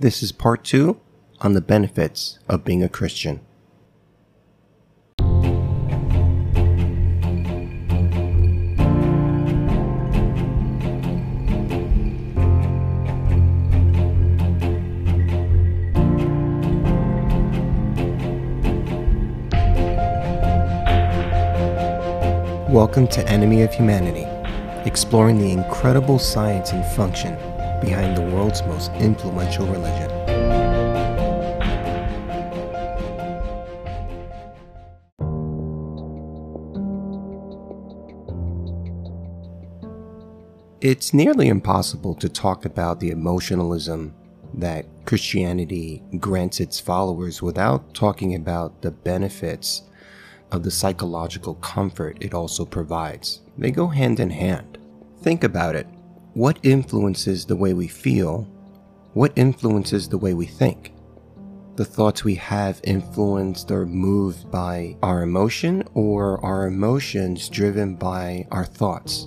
This is part two on the benefits of being a Christian. Welcome to Enemy of Humanity, exploring the incredible science and function behind the world's most influential religion. It's nearly impossible to talk about the emotionalism that Christianity grants its followers without talking about the benefits of the psychological comfort it also provides. They go hand in hand. Think about it. What influences the way we feel? What influences the way we think? The thoughts we have influenced or moved by our emotion, or our emotions driven by our thoughts?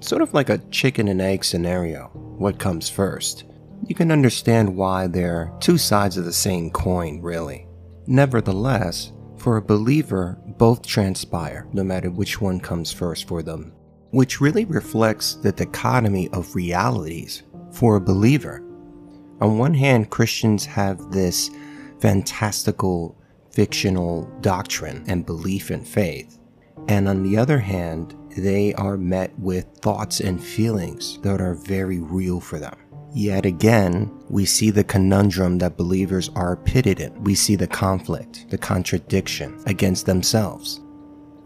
Sort of like a chicken and egg scenario. What comes first? You can understand why they're two sides of the same coin, really. Nevertheless, for a believer, both transpire, no matter which one comes first for them, which really reflects the dichotomy of realities for a believer. On one hand, Christians have this fantastical, fictional doctrine and belief in faith, and on the other hand, they are met with thoughts and feelings that are very real for them. Yet again, we see the conundrum that believers are pitted in. We see the conflict, the contradiction against themselves.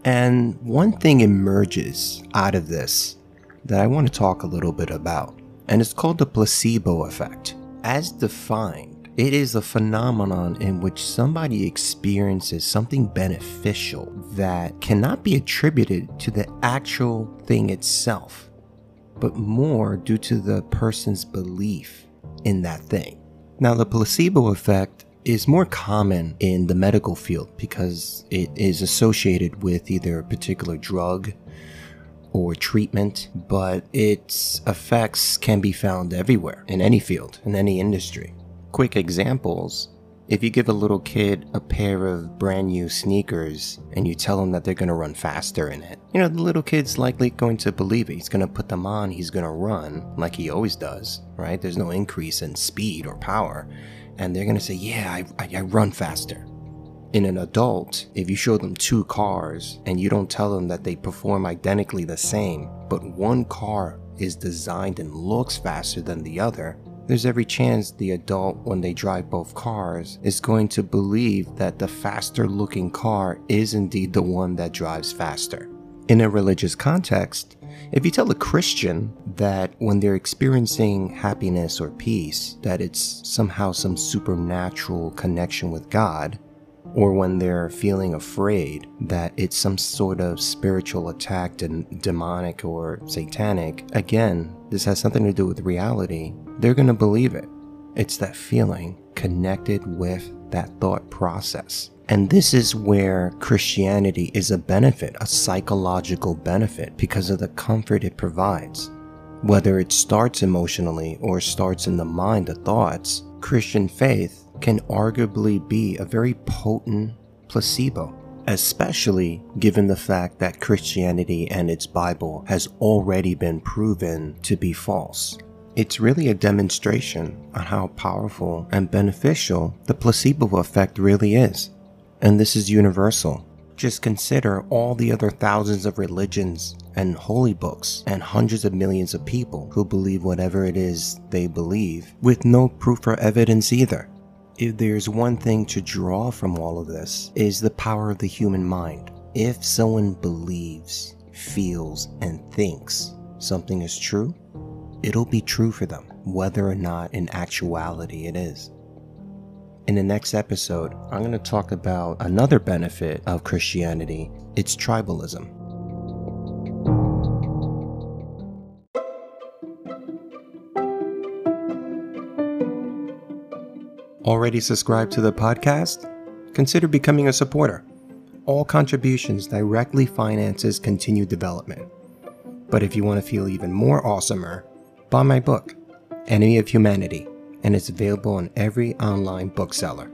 And one thing emerges out of this that I want to talk a little bit about, and it's called the placebo effect. As defined, it is a phenomenon in which somebody experiences something beneficial that cannot be attributed to the actual thing itself but more due to the person's belief in that thing. Now, the placebo effect is more common in the medical field because it is associated with either a particular drug or treatment, but its effects can be found everywhere in any field, in any industry. Quick examples if you give a little kid a pair of brand new sneakers and you tell him that they're going to run faster in it, you know, the little kid's likely going to believe it. He's going to put them on, he's going to run like he always does, right? There's no increase in speed or power. And they're going to say, Yeah, I, I, I run faster. In an adult, if you show them two cars and you don't tell them that they perform identically the same, but one car is designed and looks faster than the other, there's every chance the adult, when they drive both cars, is going to believe that the faster looking car is indeed the one that drives faster. In a religious context, if you tell a Christian that when they're experiencing happiness or peace, that it's somehow some supernatural connection with God, or when they're feeling afraid that it's some sort of spiritual attack, and demonic or satanic, again, this has something to do with reality, they're going to believe it. It's that feeling connected with that thought process. And this is where Christianity is a benefit, a psychological benefit, because of the comfort it provides. Whether it starts emotionally or starts in the mind, the thoughts, Christian faith can arguably be a very potent placebo, especially given the fact that Christianity and its Bible has already been proven to be false. It's really a demonstration on how powerful and beneficial the placebo effect really is. And this is universal. Just consider all the other thousands of religions and holy books and hundreds of millions of people who believe whatever it is they believe with no proof or evidence either. If there's one thing to draw from all of this is the power of the human mind. If someone believes, feels, and thinks something is true, it'll be true for them, whether or not in actuality it is. In the next episode, I'm going to talk about another benefit of Christianity it's tribalism. Already subscribed to the podcast? Consider becoming a supporter. All contributions directly finances continued development. But if you want to feel even more awesomer, buy my book, Enemy of Humanity and it's available on every online bookseller.